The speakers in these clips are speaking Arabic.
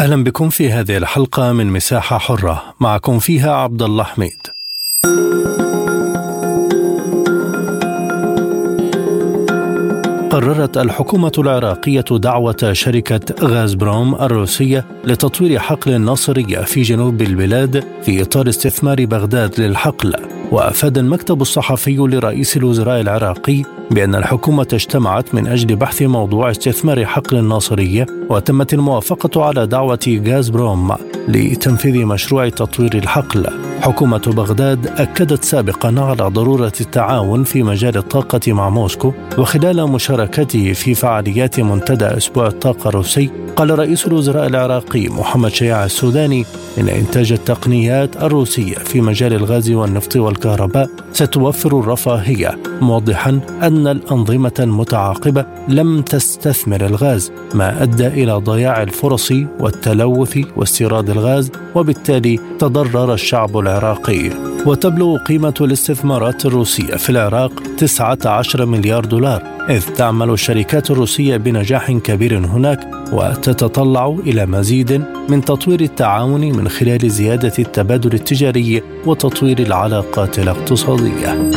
أهلا بكم في هذه الحلقة من مساحة حرة. معكم فيها عبد الله حميد. قررت الحكومة العراقية دعوة شركة غازبروم الروسية لتطوير حقل ناصرية في جنوب البلاد في إطار استثمار بغداد للحقل. وأفاد المكتب الصحفي لرئيس الوزراء العراقي بأن الحكومة اجتمعت من أجل بحث موضوع استثمار حقل الناصرية وتمت الموافقة على دعوة غاز بروم لتنفيذ مشروع تطوير الحقل. حكومة بغداد أكدت سابقا على ضرورة التعاون في مجال الطاقة مع موسكو وخلال مشاركته في فعاليات منتدى أسبوع الطاقة الروسي قال رئيس الوزراء العراقي محمد شياع السوداني إن إنتاج التقنيات الروسية في مجال الغاز والنفط والكهرباء ستوفر الرفاهية موضحا أن الأنظمة المتعاقبة لم تستثمر الغاز ما أدى إلى ضياع الفرص والتلوث واستيراد الغاز وبالتالي تضرر الشعب العراقي وتبلغ قيمة الاستثمارات الروسية في العراق 19 مليار دولار إذ تعمل الشركات الروسية بنجاح كبير هناك وتتطلع إلى مزيد من تطوير التعاون من خلال زيادة التبادل التجاري وتطوير العلاقات الاقتصادية.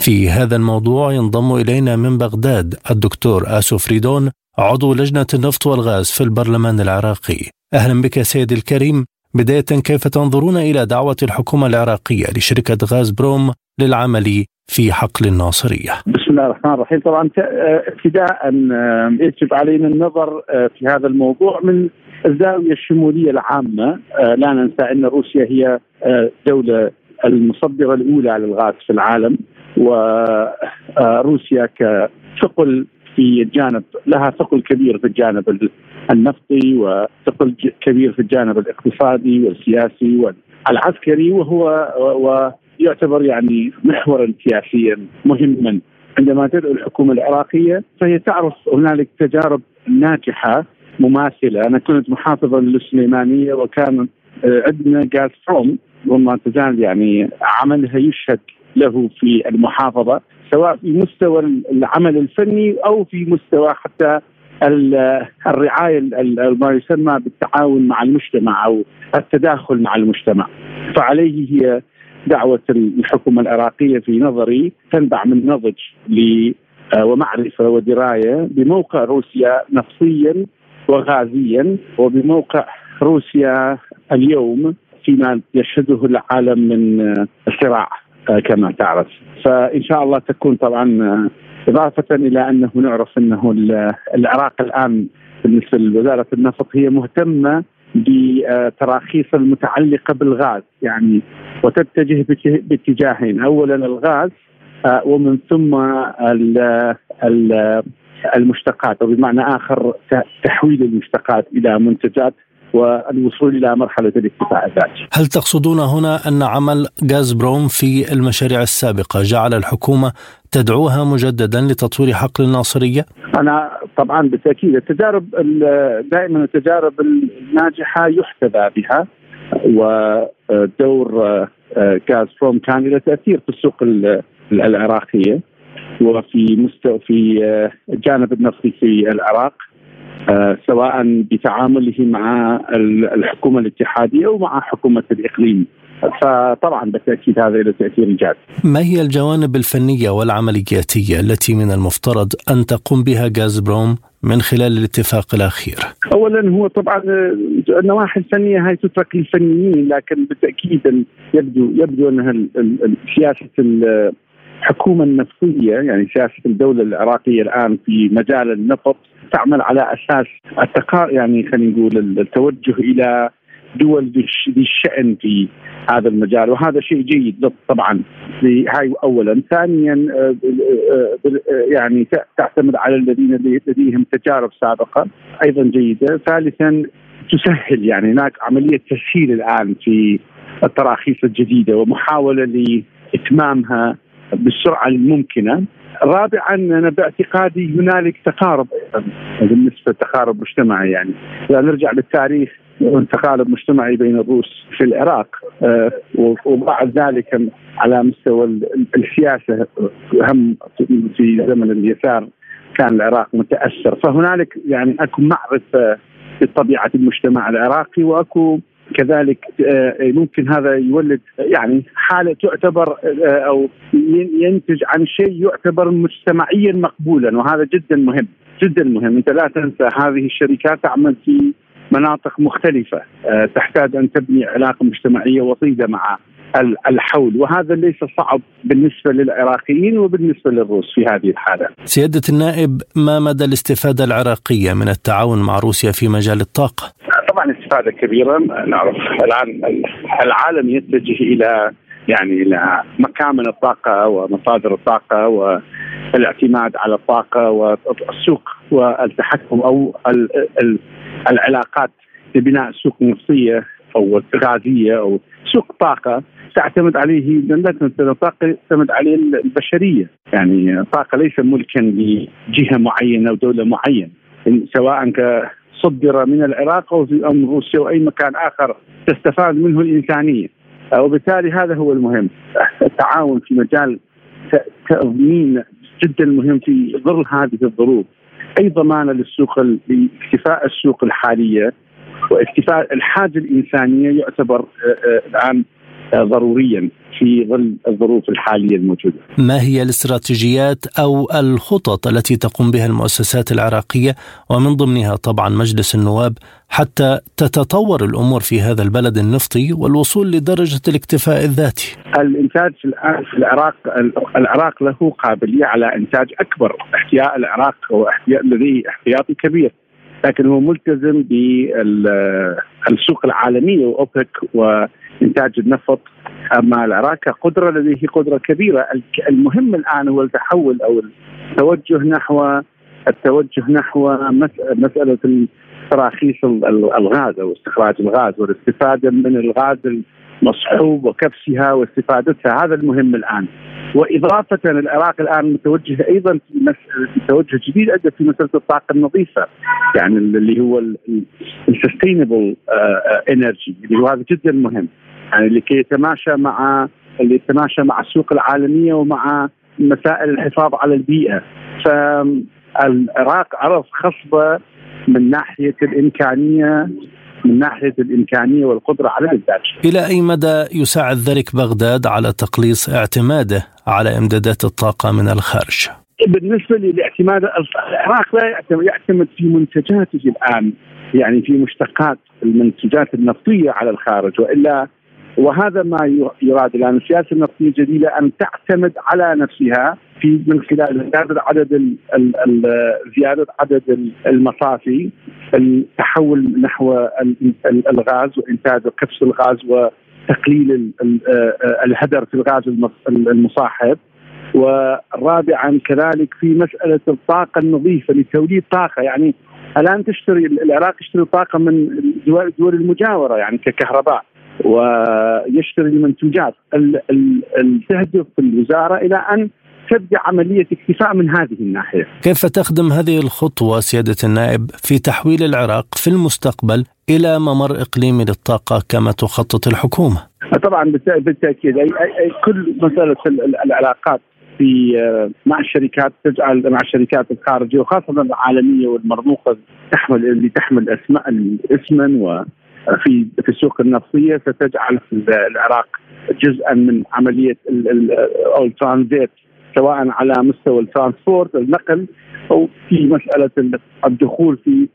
في هذا الموضوع ينضم إلينا من بغداد الدكتور آسو فريدون عضو لجنة النفط والغاز في البرلمان العراقي. أهلا بك سيدي الكريم. بداية كيف تنظرون إلى دعوة الحكومة العراقية لشركة غاز بروم للعمل في حقل الناصرية؟ بسم الله الرحمن الرحيم. طبعا ابتداء يجب علينا النظر في هذا الموضوع من الزاوية الشمولية العامة. لا ننسى أن روسيا هي دولة المصدرة الأولى للغاز في العالم وروسيا كثقل في الجانب لها ثقل كبير في الجانب النفطي وثقل كبير في الجانب الاقتصادي والسياسي والعسكري وهو ويعتبر يعني محورا سياسيا مهما. عندما تدعو الحكومة العراقية فهي تعرف هنالك تجارب ناجحة مماثلة، أنا كنت محافظا للسليمانية وكان عندنا غاز فروم وما تزال يعني عملها يشهد له في المحافظة. سواء في مستوى العمل الفني أو في مستوى حتى الرعاية ما يسمى بالتعاون مع المجتمع أو التداخل مع المجتمع. فعليه هي دعوة الحكومة العراقية في نظري تنبع من نضج ومعرفة ودراية بموقع روسيا نفسيا وغازيا وبموقع روسيا اليوم فيما يشهده العالم من صراع كما تعرف. فإن شاء الله تكون طبعا إضافة إلى أنه نعرف أنه العراق الآن بالنسبة لوزارة النفط هي مهتمة بتراخيص المتعلقة بالغاز. يعني وتتجه باتجاهين. اولا الغاز ومن ثم المشتقات أو بمعنى اخر تحويل المشتقات إلى منتجات والوصول إلى مرحلة الاكتفاء الذاتي. هل تقصدون هنا أن عمل غاز بروم في المشاريع السابقة جعل الحكومة تدعوها مجددا لتطوير حقل الناصرية؟ أنا طبعا بالتأكيد التجارب دائما التجارب الناجحة يحتذى بها ودور غاز بروم كان له تأثير في السوق العراقية وفي مستوى في الجانب النفطي في العراق آه سواء بتعامله مع الحكومة الاتحادية أو مع حكومة الإقليم فطبعا بالتأكيد هذا له تأثير إيجابي. ما هي الجوانب الفنية والعملياتية التي من المفترض أن تقوم بها غاز بروم من خلال الاتفاق الأخير؟ اولا هو طبعا النواحي الفنية هاي تترك للفنيين لكن بالتأكيد يبدو يبدو أنها سياسة الحكومة النفطيه يعني سياسة الدولة العراقية الآن في مجال النفط تعمل على أساس التقا يعني خلينا نقول التوجه إلى دول ذي الشأن في هذا المجال. وهذا شيء جيد طبعا هاي اولا. ثانيا آه، آه، آه، يعني تعتمد على الذين لديهم تجارب سابقة أيضا جيدة. ثالثا تسهل يعني هناك عملية تسهيل الآن في التراخيص الجديدة ومحاولة لإتمامها. بالسرعة الممكنة. رابعا أنا باعتقادي هنالك تقارب بالنسبة تقارب مجتمعي يعني. إذا نرجع للتاريخ تقارب مجتمعي بين الروس في العراق آه، وبعد ذلك على مستوى السياسة هم في زمن اليسار كان العراق متأثر. فهنالك يعني أكو معرفة بطبيعه المجتمع العراقي وأكو كذلك آه، ممكن هذا يولد يعني حالة تعتبر آه، أو ينتج عن شيء يعتبر مجتمعيا مقبولا وهذا جدا مهم جدا مهم. أنت لا تنسى هذه الشركات تعمل في مناطق مختلفة آه، تحتاج أن تبني علاقة مجتمعية وطيدة مع الحول. وهذا ليس صعب بالنسبة للعراقيين وبالنسبة للروس في هذه الحالة. سيادة النائب ما مدى الاستفادة العراقية من التعاون مع روسيا في مجال الطاقة؟ طبعا استفادة كبيرة. نعرف الآن العالم يتجه إلى يعني إلى مكامن الطاقة ومصادر الطاقة والاعتماد على الطاقة والسوق والتحكم أو العلاقات لبناء السوق النفطيه أو الغازيه أو سوق طاقة تعتمد عليه لا الطاقة تعتمد عليه البشرية. يعني الطاقه ليس ملكا لجهة معينة أو دولة معينة. سواء صدر من العراق أو في روسيا أو أي مكان آخر تستفاد منه الإنسانية. وبالتالي هذا هو المهم. التعاون في مجال تضمين جدا مهم في ظل هذه الظروف. أي ضمانة للسوق لاكتفاء السوق الحالية واكتفاء الحاجة الإنسانية يعتبر الان ضروريا في ظل الظروف الحالية الموجودة. ما هي الاستراتيجيات أو الخطط التي تقوم بها المؤسسات العراقية ومن ضمنها طبعا مجلس النواب حتى تتطور الأمور في هذا البلد النفطي والوصول لدرجة الاكتفاء الذاتي؟ الإنتاج الآن في العراق العراق له قابلية على إنتاج أكبر، احتياء العراق هو احتياء لديه احتياطي كبير لكن هو ملتزم بالسوق العالمية وأوبك وإنتاج النفط. أما العراق قدرة لديه قدرة كبيرة. المهم الآن هو التحول أو التوجه نحو التوجه نحو مسألة تراخيص الغاز أو استخراج الغاز والإستفادة من الغاز المصحوب وكبسها واستفادتها هذا المهم الآن. وإضافة العراق الآن متوجه أيضا في توجه جديد ادى في مسألة الطاقة النظيفة يعني اللي هو ال sustainable energy اللي هو هذا جدا مهم. يعني لكي يتماشى مع اللي يتماشى مع السوق العالمية ومع مسائل الحفاظ على البيئة. فالعراق عرض خصبة من ناحية الإمكانية من ناحية الإمكانية والقدرة على الإنتاج. إلى أي مدى يساعد ذلك بغداد على تقليص اعتماده على إمدادات الطاقة من الخارج؟ بالنسبة لاعتماد العراق لا يعتمد في منتجاته الآن يعني في مشتقات المنتجات النفطية على الخارج وإلا وهذا ما يراد الآن. السياسة النفطية الجديدة أن تعتمد على نفسها في من خلال زيادة عدد زيادة عدد المصافي التحول نحو الغاز وإنتاج كبس الغاز وتقليل الهدر في الغاز المصاحب. ورابعا كذلك في مسألة الطاقة النظيفة لتوليد طاقة. يعني الآن تشتري العراق يشتري طاقة من الدول المجاورة يعني ككهرباء. ويشتري المنتوجات تهدف الوزارة إلى أن تبدأ عملية اكتفاء من هذه الناحية. كيف تخدم هذه الخطوة سيادة النائب في تحويل العراق في المستقبل إلى ممر اقليمي للطاقة كما تخطط الحكومة؟ طبعا بالتأكيد أي, أي كل مسألة العلاقات في مع الشركات تجعل مع الشركات الخارجية وخاصة العالمية والمرموقة تحمل اللي تحمل أسماء اسما في في السوق النفطية ستجعل العراق جزءا من عملية أو الترانزيت سواء على مستوى الترانسبورت النقل أو في مسألة الدخول في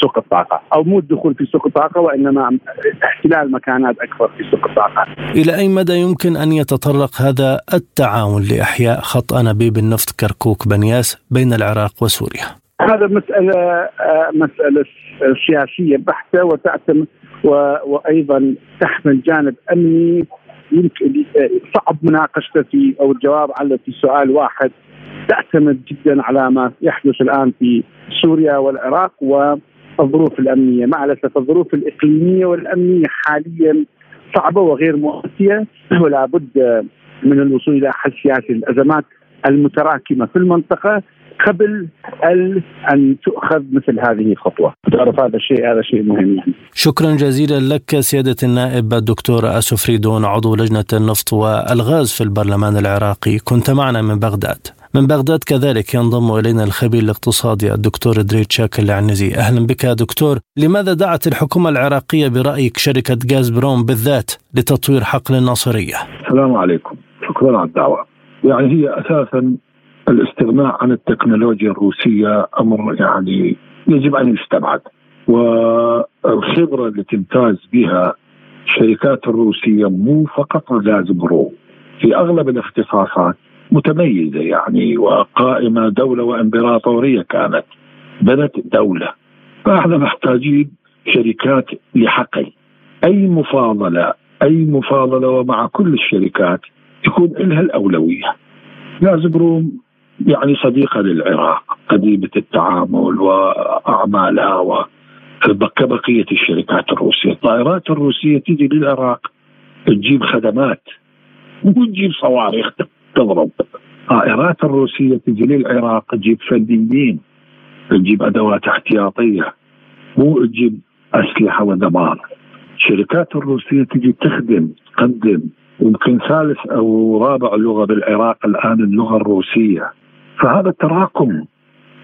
سوق الطاقة أو مو الدخول في سوق الطاقة وإنما احتلال مكانات أكبر في سوق الطاقة إلى أي مدى يمكن أن يتطرق هذا التعاون لإحياء خط أنابيب النفط كركوك بنياس بين العراق وسوريا؟ هذا مسألة مسألة سياسية بحتة وتعتمد وأيضا تحمل جانب أمني يمكن صعب مناقشته في أو الجواب على في سؤال واحد. تعتمد جدا على ما يحدث الآن في سوريا والعراق والظروف الأمنية، مع الاسف الظروف الإقليمية والأمنية حاليا صعبة وغير مؤتيه ولا بد من الوصول إلى حل سياسي. الأزمات المتراكمة في المنطقة قبل أن تؤخذ مثل هذه الخطوة، تعرف هذا الشيء هذا شيء مهم يعني. شكرا جزيلا لك سيادة النائب الدكتور اسف ريدون عضو لجنة النفط والغاز في البرلمان العراقي، كنت معنا من بغداد. من بغداد كذلك ينضم إلينا الخبير الاقتصادي الدكتور ادريد شاكر العنزي، أهلا بك يا دكتور، لماذا دعت الحكومة العراقية برأيك شركة غاز بروم بالذات لتطوير حقل الناصرية؟ السلام عليكم، شكرا على الدعوة. يعني هي أساسا الاستغناء عن التكنولوجيا الروسية أمر يعني يجب أن يستبعد. والخبرة التي تمتاز بها الشركات الروسية مو فقط غاز برو في أغلب الاختصاصات متميزة يعني وقائمة دولة وإمبراطورية كانت بنت دولة. فإحنا محتاجين شركات لحقل أي مفاضلة أي مفاضلة ومع كل الشركات يكون لها الأولوية. غاز بروم يعني صديقة للعراق قديمة التعامل وأعمالها وكبقيه الشركات الروسية، الطائرات الروسية تجي للعراق تجيب خدمات مو تجيب صواريخ تضرب. الطائرات الروسية تجي للعراق تجيب فنيين تجيب أدوات احتياطية مو تجيب أسلحة ودمار. الشركات الروسية تجي تخدم تقدم. يمكن ثالث أو رابع لغة بالعراق الآن اللغة الروسية. فهذا تراكم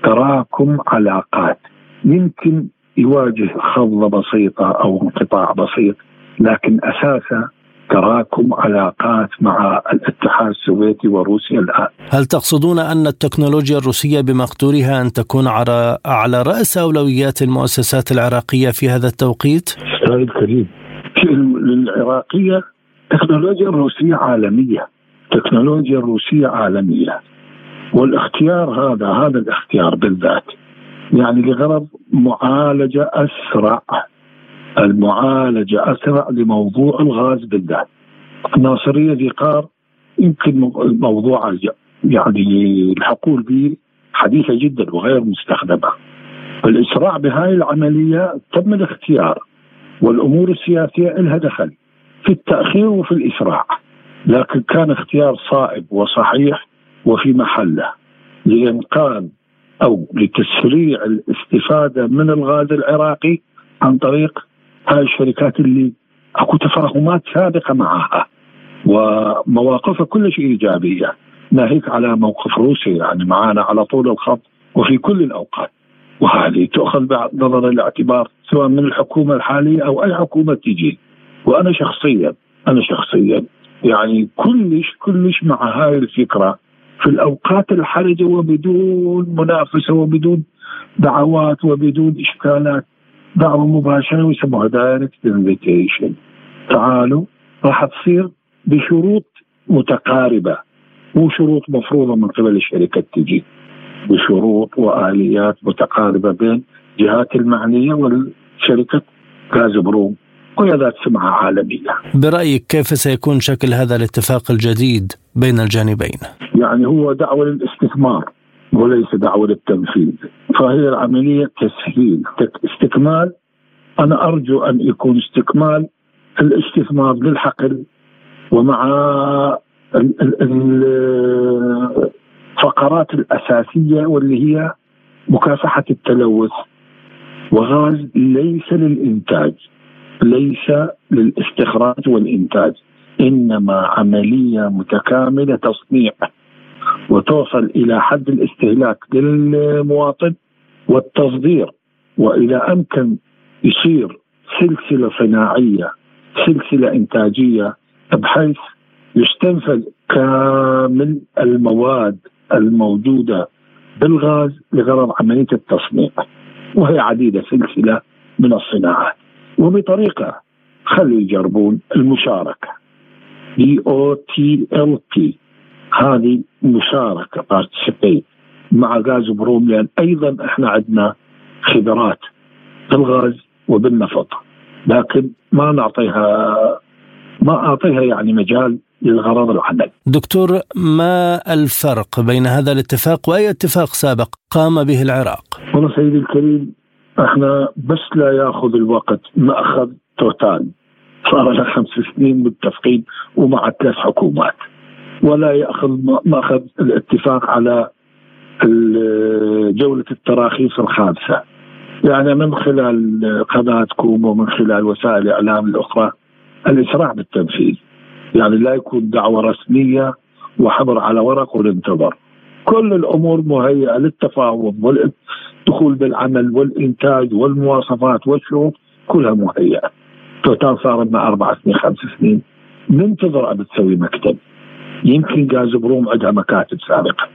تراكم علاقات يمكن يواجه خضه بسيطة أو انقطاع بسيط لكن أساسا تراكم علاقات مع الاتحاد السوفيتي وروسيا الآن. هل تقصدون أن التكنولوجيا الروسية بمقدورها أن تكون على على رأس أولويات المؤسسات العراقية في هذا التوقيت؟ أستاذ الكريم العراقية تكنولوجيا روسية عالمية تكنولوجيا روسية عالمية والاختيار هذا هذا الاختيار بالذات. يعني لغرض معالجة أسرع المعالجة أسرع لموضوع الغاز بالذات. الناصرية ذي قار يمكن موضوع يعني الحقول به حديثة جدا وغير مستخدمة. الإسراع بهاي العملية تم الاختيار والأمور السياسية لها دخل في التأخير وفي الإسراع. لكن كان اختيار صائب وصحيح وفي محله لإنقاذ أو لتسريع الاستفادة من الغاز العراقي عن طريق هاي الشركات اللي اكو تفاهمات سابقه معها ومواقفها كلش ايجابيه. ناهيك على موقف روسيا يعني معانا على طول الخط وفي كل الاوقات. وهذه تؤخذ بنظر الاعتبار سواء من الحكومة الحالية أو أي حكومة تجي. وأنا شخصيا أنا شخصيا يعني كلش كلش مع هاي الفكرة في الأوقات الحرجة وبدون منافسة وبدون دعوات وبدون إشكالات. دعوة مباشرة ويسموها direct invitation تعالوا راح تصير بشروط متقاربة مو شروط مفروضة من قبل الشركة تجي. بشروط وآليات متقاربة بين جهات المعنية والشركة غاز بروم. وهي ذات سمعة عالمية. برأيك كيف سيكون شكل هذا الاتفاق الجديد بين الجانبين؟ يعني هو دعوة للاستثمار وليس دعوة للتنفيذ فهي العملية تسهيل استكمال أنا أرجو أن يكون استكمال الاستثمار للحقل ومع الفقرات الأساسية واللي هي مكافحة التلوث وغاز ليس للإنتاج ليس للاستخراج والإنتاج إنما عملية متكاملة تصنيع وتوصل إلى حد الاستهلاك للمواطن والتصدير وإذا أمكن يصير سلسلة صناعية سلسلة إنتاجية بحيث يستنفذ كامل المواد الموجودة بالغاز لغرض عملية التصنيع وهي عديدة سلسلة من الصناعات. وبطريقة خلوا يجربون المشاركة BOT ال تي هذه مشاركة participate مع غاز بروم لأن أيضا إحنا عندنا خبرات بالغاز وبالنفط لكن ما نعطيها ما أعطيها يعني مجال للغرض العمل. دكتور ما الفرق بين هذا الاتفاق وأي اتفاق سابق قام به العراق؟ والله سيدي الكريم إحنا بس لا ياخذ الوقت ما اخذ توتال. صار له خمس سنين متفقين ومع ثلاث حكومات. ولا ياخذ ما اخذ الاتفاق على جولة التراخيص الخامسة. يعني من خلال قناتكم ومن خلال وسائل الإعلام الأخرى الإسراع بالتنفيذ. يعني لا يكون دعوة رسمية وحبر على ورق وننتظر. كل الأمور مهيئة للتفاوض والدخول بالعمل والإنتاج والمواصفات والشروط كلها مهيئة. توتال صار لنا أربع سنين خمس سنين. ننتظر ان تسوي مكتب. يمكن غاز بروم عندها مكاتب سابقة.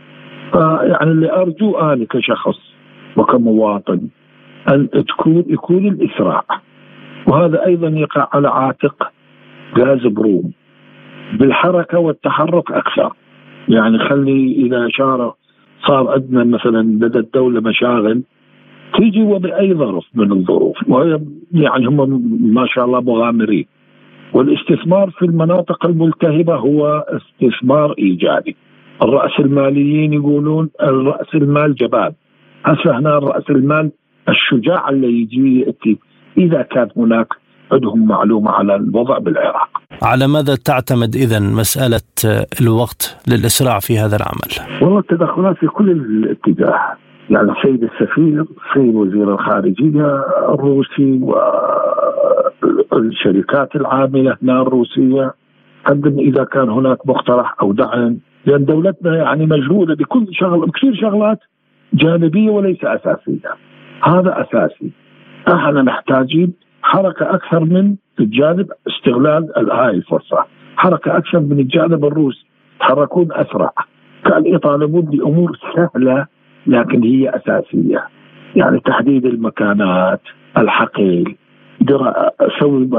فيعني اللي أرجو أنا كشخص وكمواطن أن تكون يكون الاسراع وهذا أيضا يقع على عاتق غاز بروم. بالحركة والتحرك أكثر. يعني خلي إذا اشار صار عندنا مثلا لدى الدولة مشاغل تيجي وبأي ظرف من الظروف. يعني هم ما شاء الله مغامرين. والاستثمار في المناطق الملتهبة هو استثمار إيجابي. الرأس الماليين يقولون الرأس المال جبان. هسه هنا راس المال الشجاع اللي يجي يأتي. إذا كان هناك عندهم معلومة على الوضع بالعراق. على ماذا تعتمد اذا مسألة الوقت للإسراع في هذا العمل؟ والله التدخلات في كل الاتجاه يعني السيد السفير السيد وزير الخارجية الروسي والشركات العاملة هنا الروسية قدم إذا كان هناك مقترح أو دعم لأن دولتنا يعني مجهولة بكل شغل بكثير شغلات جانبية وليس أساسية هذا أساسي إحنا محتاجين حركة أكثر من الجانب استغلال هاي الفرصة. حركة أكثر من الجانب الروسي يتحركون أسرع. كان يطالبون بامور سهلة لكن هي أساسية. يعني تحديد المكانات الحقل أسوي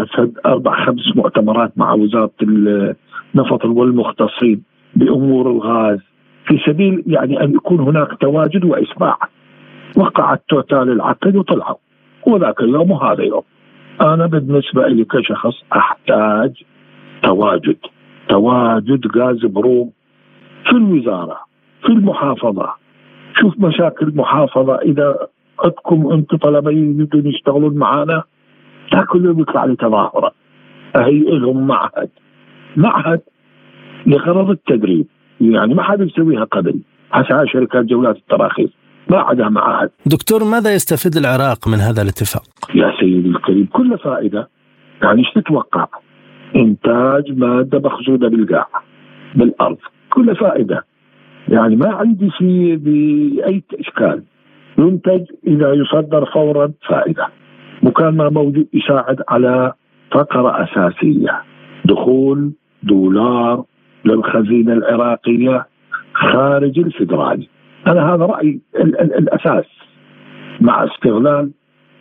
أربع خمس مؤتمرات مع وزارة النفط والمختصين بأمور الغاز. في سبيل يعني أن يكون هناك تواجد وإسماع. وقعت توتال العقد وطلعوا. وذاك اليوم وهذا يوم. أنا بالنسبة لي كشخص أحتاج تواجد. تواجد غاز بروم في الوزارة في المحافظة. شوف مشاكل المحافظة إذا عندكم أنتم طلبه يريدون يشتغلون معنا لا كل يوم يطلع لي تظاهرة. اهيئ لهم معهد. معهد لغرض التدريب. يعني ما حد يسويها قبل حتى شركات جولات التراخيص. ما عدا معاهد دكتور ماذا يستفيد العراق من هذا الاتفاق؟ يا سيدي الكريم كل فائدة. يعني إيش تتوقع؟ إنتاج مادة مخزونة بالقاع بالأرض. كل فائدة. يعني ما عندي شيء بأي إشكال. ينتج إذا يصدر فورا فائدة. وكان ما موجود يساعد على فقرة أساسية. دخول دولار للخزينة العراقية خارج الفدرالي. أنا هذا رايي ال ال الأساس مع استغلال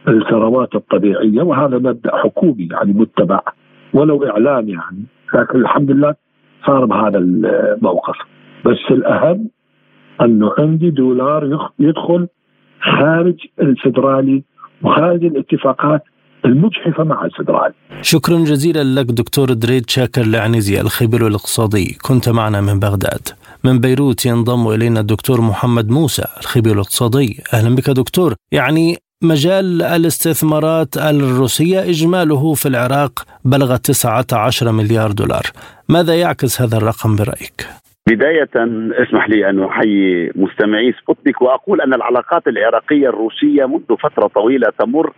الثروات الطبيعية وهذا مبدأ حكومي يعني متبع ولو إعلام يعني. لكن الحمد لله صار بهذا الموقف. بس الأهم أنه عندي دولار يدخل خارج الفدرالي وخارج الاتفاقات المجحفة مع الفدرالي. شكرا جزيلا لك دكتور دريد شاكر العنزي الخبير الاقتصادي. كنت معنا من بغداد. من بيروت ينضم إلينا الدكتور محمد موسى الخبير الاقتصادي. أهلا بك دكتور. يعني مجال الاستثمارات الروسية إجماله في العراق بلغ 19 مليار دولار. ماذا يعكس هذا الرقم برأيك؟ بداية اسمح لي أن أحيي مستمعي سبوتنيك وأقول أن العلاقات العراقية الروسية منذ فترة طويلة تمر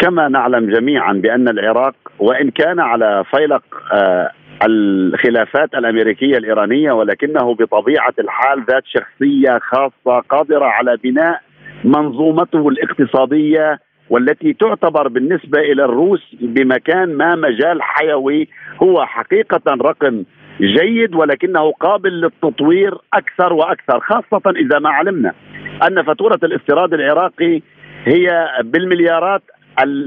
كما نعلم جميعا بأن العراق وإن كان على فيلق آه، الخلافات الأمريكية الإيرانية ولكنه بطبيعة الحال ذات شخصية خاصة قادرة على بناء منظومته الاقتصادية والتي تعتبر بالنسبة إلى الروس بمكان ما مجال حيوي هو حقيقة رقم جيد ولكنه قابل للتطوير أكثر وأكثر خاصة إذا ما علمنا أن فاتورة الاستيراد العراقي هي بالمليارات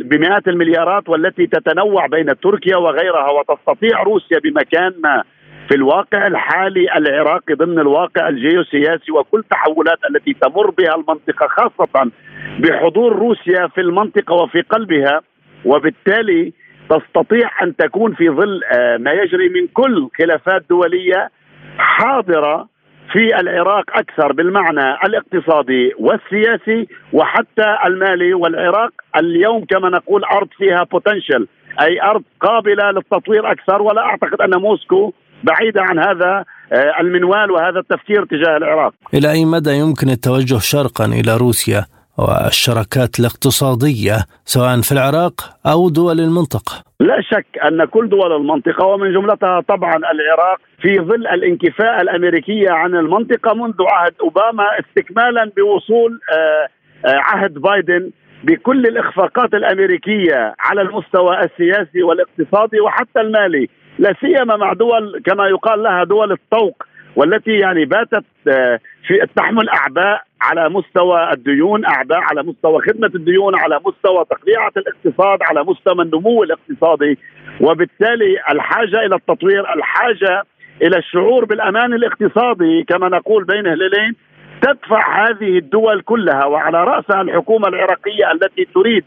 بمئات المليارات والتي تتنوع بين تركيا وغيرها وتستطيع روسيا بمكان ما في الواقع الحالي العراقي ضمن الواقع الجيوسياسي وكل التحولات التي تمر بها المنطقة خاصة بحضور روسيا في المنطقة وفي قلبها وبالتالي تستطيع أن تكون في ظل آه، ما يجري من كل خلافات دولية حاضرة في العراق أكثر بالمعنى الاقتصادي والسياسي وحتى المالي والعراق اليوم كما نقول أرض فيها بوتنشل أي أرض قابلة للتطوير أكثر ولا أعتقد أن موسكو بعيدة عن هذا آه، المنوال وهذا التفكير تجاه العراق. إلى أي مدى يمكن التوجه شرقا إلى روسيا والشراكات الاقتصادية سواء في العراق أو دول المنطقة؟ لا شك أن كل دول المنطقة ومن جملتها طبعا العراق في ظل الانكفاء الامريكيه عن المنطقة منذ عهد أوباما استكمالا بوصول آه، آه، عهد بايدن بكل الإخفاقات الأمريكية على المستوى السياسي والاقتصادي وحتى المالي لا سيما مع دول كما يقال لها دول الطوق والتي يعني باتت آه، في تحمل أعباء على مستوى الديون، أعباء على مستوى خدمة الديون، على مستوى تقليعه الاقتصاد، على مستوى النمو الاقتصادي، وبالتالي الحاجة إلى التطوير، الحاجة إلى الشعور بالأمان الاقتصادي كما نقول بين هلالين تدفع هذه الدول كلها. وعلى راسها الحكومة العراقية التي تريد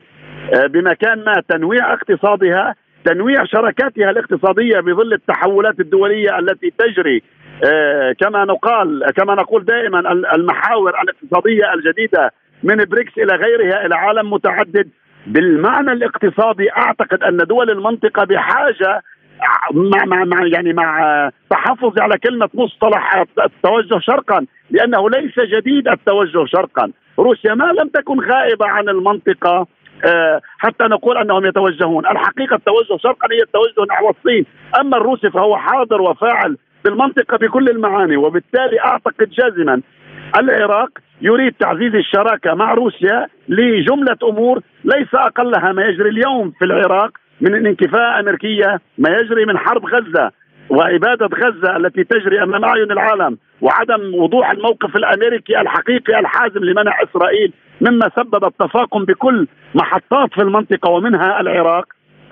آه، بمكان ما تنويع اقتصادها تنويع شراكاتها الاقتصادية بظل التحولات الدولية التي تجري كما نقال كما نقول دائما المحاور الاقتصادية الجديدة من بريكس إلى غيرها إلى عالم متعدد. بالمعنى الاقتصادي أعتقد أن دول المنطقة بحاجة مع مع مع يعني مع تحفظ على كلمة مصطلح التوجه شرقا لأنه ليس جديد التوجه شرقا. روسيا ما لم تكن غائبة عن المنطقة آه، حتى نقول أنهم يتوجهون، الحقيقة التوجه شرقا هي التوجه نحو الصين، أما الروسي فهو حاضر وفاعل بالمنطقة بكل المعاني وبالتالي أعتقد جازما العراق يريد تعزيز الشراكة مع روسيا لجملة أمور ليس أقلها ما يجري اليوم في العراق من انكفاء أمريكية، ما يجري من حرب غزة واباده غزة التي تجري أمام أعين العالم وعدم وضوح الموقف الأمريكي الحقيقي الحازم لمنع إسرائيل مما سبب التفاقم بكل محطات في المنطقة ومنها العراق.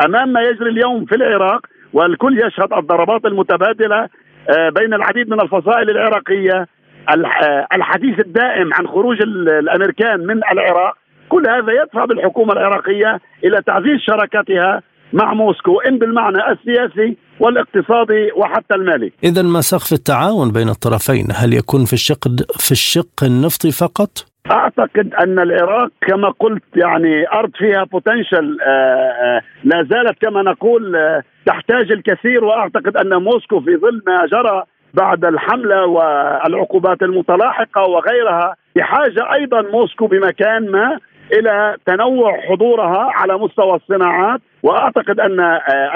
أمام ما يجري اليوم في العراق والكل يشهد الضربات المتبادلة بين العديد من الفصائل العراقية آه، الحديث الدائم عن خروج الأمريكان من العراق كل هذا يدفع بالحكومة العراقية إلى تعزيز شراكتها مع موسكو إن بالمعنى السياسي والاقتصادي وحتى المالي. اذا ما سقف التعاون بين الطرفين هل يكون في الشق في الشق النفطي فقط؟ أعتقد أن العراق كما قلت يعني أرض فيها بوتنشل آه، آه، لا زالت كما نقول آه، تحتاج الكثير وأعتقد أن موسكو في ظل ما جرى بعد الحملة والعقوبات المتلاحقة وغيرها بحاجه أيضا موسكو بمكان ما إلى تنوع حضورها على مستوى الصناعات وأعتقد أن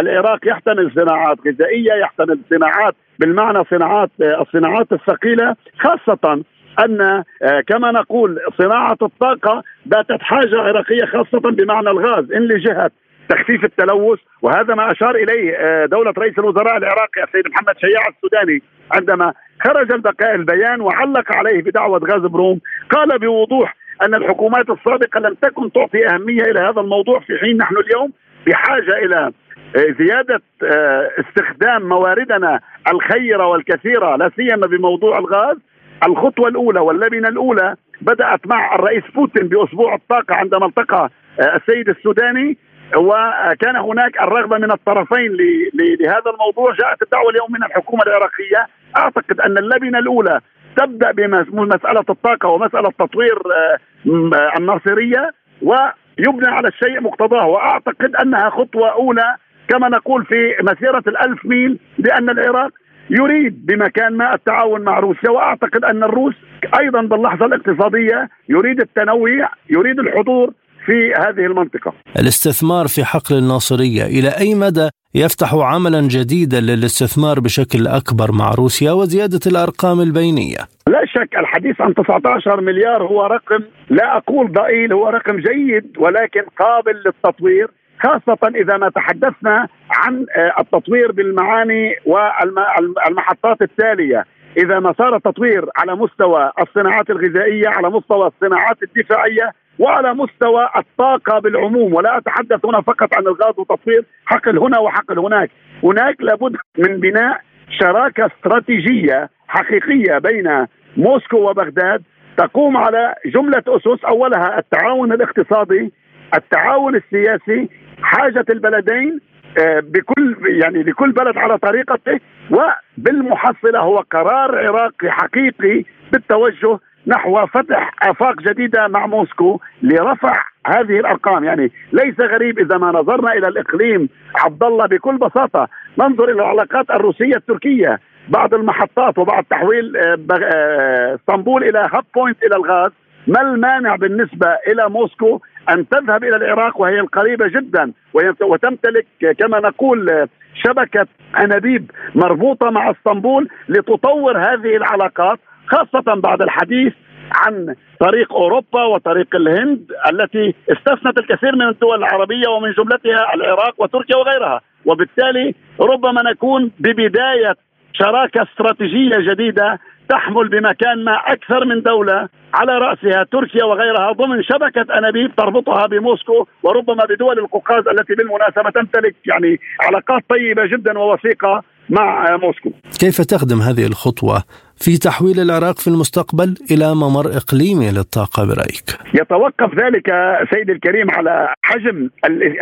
العراق يحتمل صناعات غذائية يحتمل صناعات بالمعنى صناعات الصناعات الثقيلة خاصة أن آه، كما نقول صناعة الطاقة باتت حاجة عراقية خاصة بمعنى الغاز إن لجهة تخفيف التلوث. وهذا ما أشار إليه آه، دولة رئيس الوزراء العراقي السيد محمد شياع السوداني عندما خرج البقاء البيان وعلق عليه بدعوة غاز بروم قال بوضوح أن الحكومات السابقة لم تكن تعطي أهمية إلى هذا الموضوع في حين نحن اليوم بحاجة إلى آه، زيادة استخدام مواردنا الخيرة والكثيرة لا سيما بموضوع الغاز. الخطوة الأولى واللبنة الأولى بدأت مع الرئيس بوتين بأسبوع الطاقة عندما التقى آه، السيد السوداني وكان هناك الرغبة من الطرفين لهذا الموضوع. جاءت الدعوة اليوم من الحكومة العراقية. أعتقد أن اللبنة الأولى تبدأ بمسألة الطاقة ومسألة تطوير آه، آه، الناصرية ويبنى على الشيء مقتضاه. وأعتقد أنها خطوة أولى كما نقول في مسيرة الألف ميل لأن العراق يريد بمكان ما التعاون مع روسيا وأعتقد أن الروس أيضا باللحظة الاقتصادية يريد التنويع يريد الحضور في هذه المنطقة. الاستثمار في حقل الناصرية إلى أي مدى يفتح عملا جديدا للاستثمار بشكل أكبر مع روسيا وزيادة الأرقام البينية؟ لا شك الحديث عن 19 مليار هو رقم لا أقول ضئيل هو رقم جيد ولكن قابل للتطوير خاصة إذا ما تحدثنا عن آه، التطوير بالمعاني والمحطات التالية. إذا ما صار تطوير على مستوى الصناعات الغذائية على مستوى الصناعات الدفاعية وعلى مستوى الطاقة بالعموم. ولا أتحدث هنا فقط عن الغاز وتطوير حقل هنا وحقل هناك. هناك لابد من بناء شراكة استراتيجية حقيقية بين موسكو وبغداد تقوم على جملة أسس أولها التعاون الاقتصادي التعاون السياسي حاجة البلدين آه، بكل يعني لكل بلد على طريقته وبالمحصلة هو قرار عراقي حقيقي بالتوجه نحو فتح آفاق جديدة مع موسكو لرفع هذه الأرقام. يعني ليس غريب إذا ما نظرنا إلى الإقليم عبد الله بكل بساطة ننظر إلى العلاقات الروسية التركية. بعض المحطات وبعد تحويل آه، آه، اسطنبول إلى hub point إلى الغاز ما المانع بالنسبة إلى موسكو أن تذهب إلى العراق وهي القريبه جدا وتمتلك كما نقول شبكة أنابيب مربوطة مع إسطنبول لتطور هذه العلاقات خاصة بعد الحديث عن طريق أوروبا وطريق الهند التي استثنت الكثير من الدول العربية ومن جملتها العراق وتركيا وغيرها. وبالتالي ربما نكون ببداية شراكة استراتيجية جديدة تحمل بمكان ما أكثر من دولة على رأسها تركيا وغيرها ضمن شبكة أنابيب تربطها بموسكو وربما بدول القوقاز التي بالمناسبة تمتلك يعني علاقات طيبة جدا ووثيقة مع موسكو. كيف تخدم هذه الخطوة في تحويل العراق في المستقبل إلى ممر إقليمي للطاقة برأيك؟ يتوقف ذلك سيدي الكريم على حجم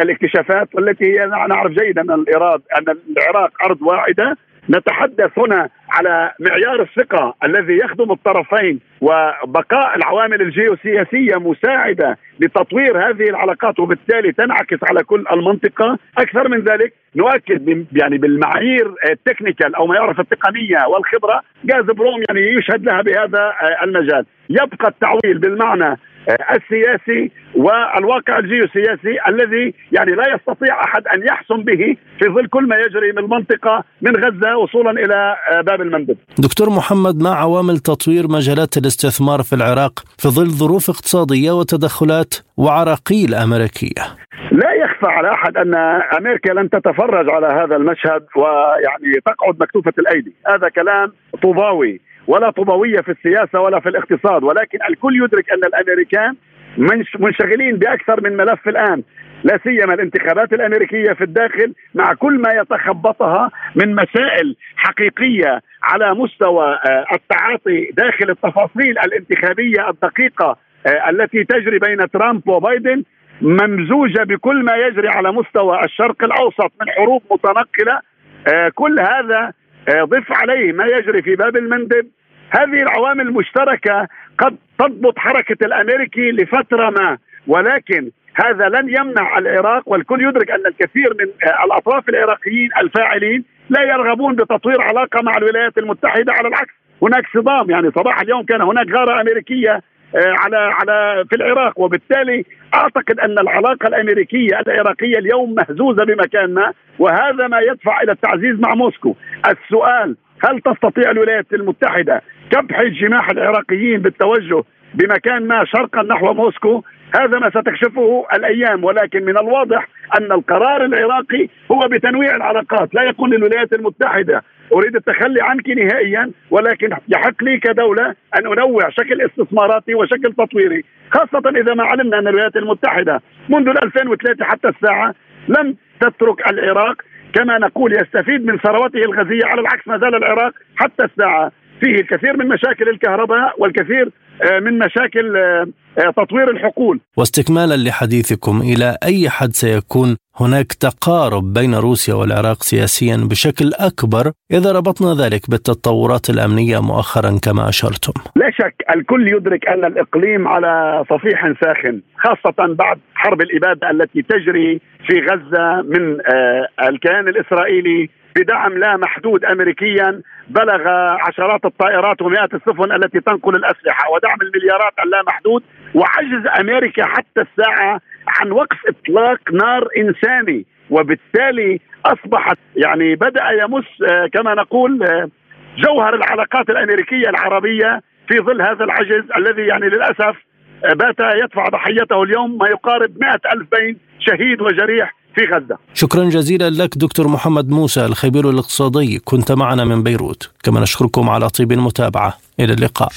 الاكتشافات والتي هي نعرف جيدا أن الايراد أن العراق أرض واحدة نتحدث هنا على معيار الثقة الذي يخدم الطرفين وبقاء العوامل الجيوسياسية مساعدة لتطوير هذه العلاقات وبالتالي تنعكس على كل المنطقة. أكثر من ذلك نؤكد يعني بالمعايير التكنيكال أو ما يعرف التقنية والخبرة. غاز بروم يعني يشهد لها بهذا المجال. يبقى التعويل بالمعنى السياسي والواقع الجيوسياسي الذي يعني لا يستطيع أحد أن يحسم به في ظل كل ما يجري من المنطقة من غزة وصولا إلى باب المندب. دكتور محمد ما عوامل تطوير مجالات الاستثمار في العراق في ظل ظروف اقتصادية وتدخلات وعراقيل أمريكية؟ لا يخفى على أحد أن أمريكا لن تتفرج على هذا المشهد ويعني تقعد مكتوفة الأيدي، هذا كلام طوباوي ولا طوبويه في السياسة ولا في الاقتصاد ولكن الكل يدرك أن الأمريكان منشغلين بأكثر من ملف الآن لا سيما الانتخابات الأمريكية في الداخل مع كل ما يتخبطها من مسائل حقيقية على مستوى آه، التعاطي داخل التفاصيل الانتخابية الدقيقة آه، التي تجري بين ترامب وبايدن ممزوجة بكل ما يجري على مستوى الشرق الأوسط من حروب متنقلة آه، كل هذا ضف عليه ما يجري في باب المندب هذه العوامل المشتركة قد تضبط حركة الأمريكي لفترة ما ولكن هذا لن يمنع العراق والكل يدرك أن الكثير من الأطراف العراقيين الفاعلين لا يرغبون بتطوير علاقة مع الولايات المتحدة على العكس. هناك صدام يعني صباح اليوم كان هناك غارة أمريكية آه، على على في العراق وبالتالي أعتقد أن العلاقة الأمريكية العراقية اليوم مهزوزة بمكان ما وهذا ما يدفع إلى التعزيز مع موسكو. السؤال هل تستطيع الولايات المتحدة كبح جماح العراقيين بالتوجه بمكان ما شرقا نحو موسكو. هذا ما ستكشفه الأيام ولكن من الواضح أن القرار العراقي هو بتنويع العلاقات لا يقول للولايات المتحدة. أريد التخلي عنك نهائيا ولكن يحق لي كدولة أن أنوع شكل استثماراتي وشكل تطويري خاصة إذا ما علمنا أن الولايات المتحدة منذ 2003 حتى الساعة لم تترك العراق. كما نقول يستفيد من ثروته الغازية على العكس ما زال العراق حتى الساعة. فيه الكثير من مشاكل الكهرباء والكثير آه، من مشاكل آه، آه، تطوير الحقول واستكمالا لحديثكم إلى أي حد سيكون هناك تقارب بين روسيا والعراق سياسيا بشكل أكبر إذا ربطنا ذلك بالتطورات الأمنية مؤخرا كما أشرتم. لا شك الكل يدرك أن الإقليم على صفيح ساخن خاصة بعد حرب الإبادة التي تجري في غزة من الكيان الإسرائيلي بدعم لا محدود امريكيا بلغ عشرات الطائرات ومئات السفن التي تنقل الأسلحة ودعم المليارات اللامحدود وعجز أمريكا حتى الساعة عن وقف إطلاق نار إنساني. وبالتالي أصبحت يعني بدأ يمس آه، كما نقول آه، جوهر العلاقات الأمريكية العربية في ظل هذا العجز الذي يعني للأسف آه، بات يدفع ضحيته اليوم ما يقارب مئة ألف بين شهيد وجريح. في غزة شكرا جزيلا لك دكتور محمد موسى الخبير الاقتصادي. كنت معنا من بيروت. كما نشكركم على طيب المتابعة. إلى اللقاء.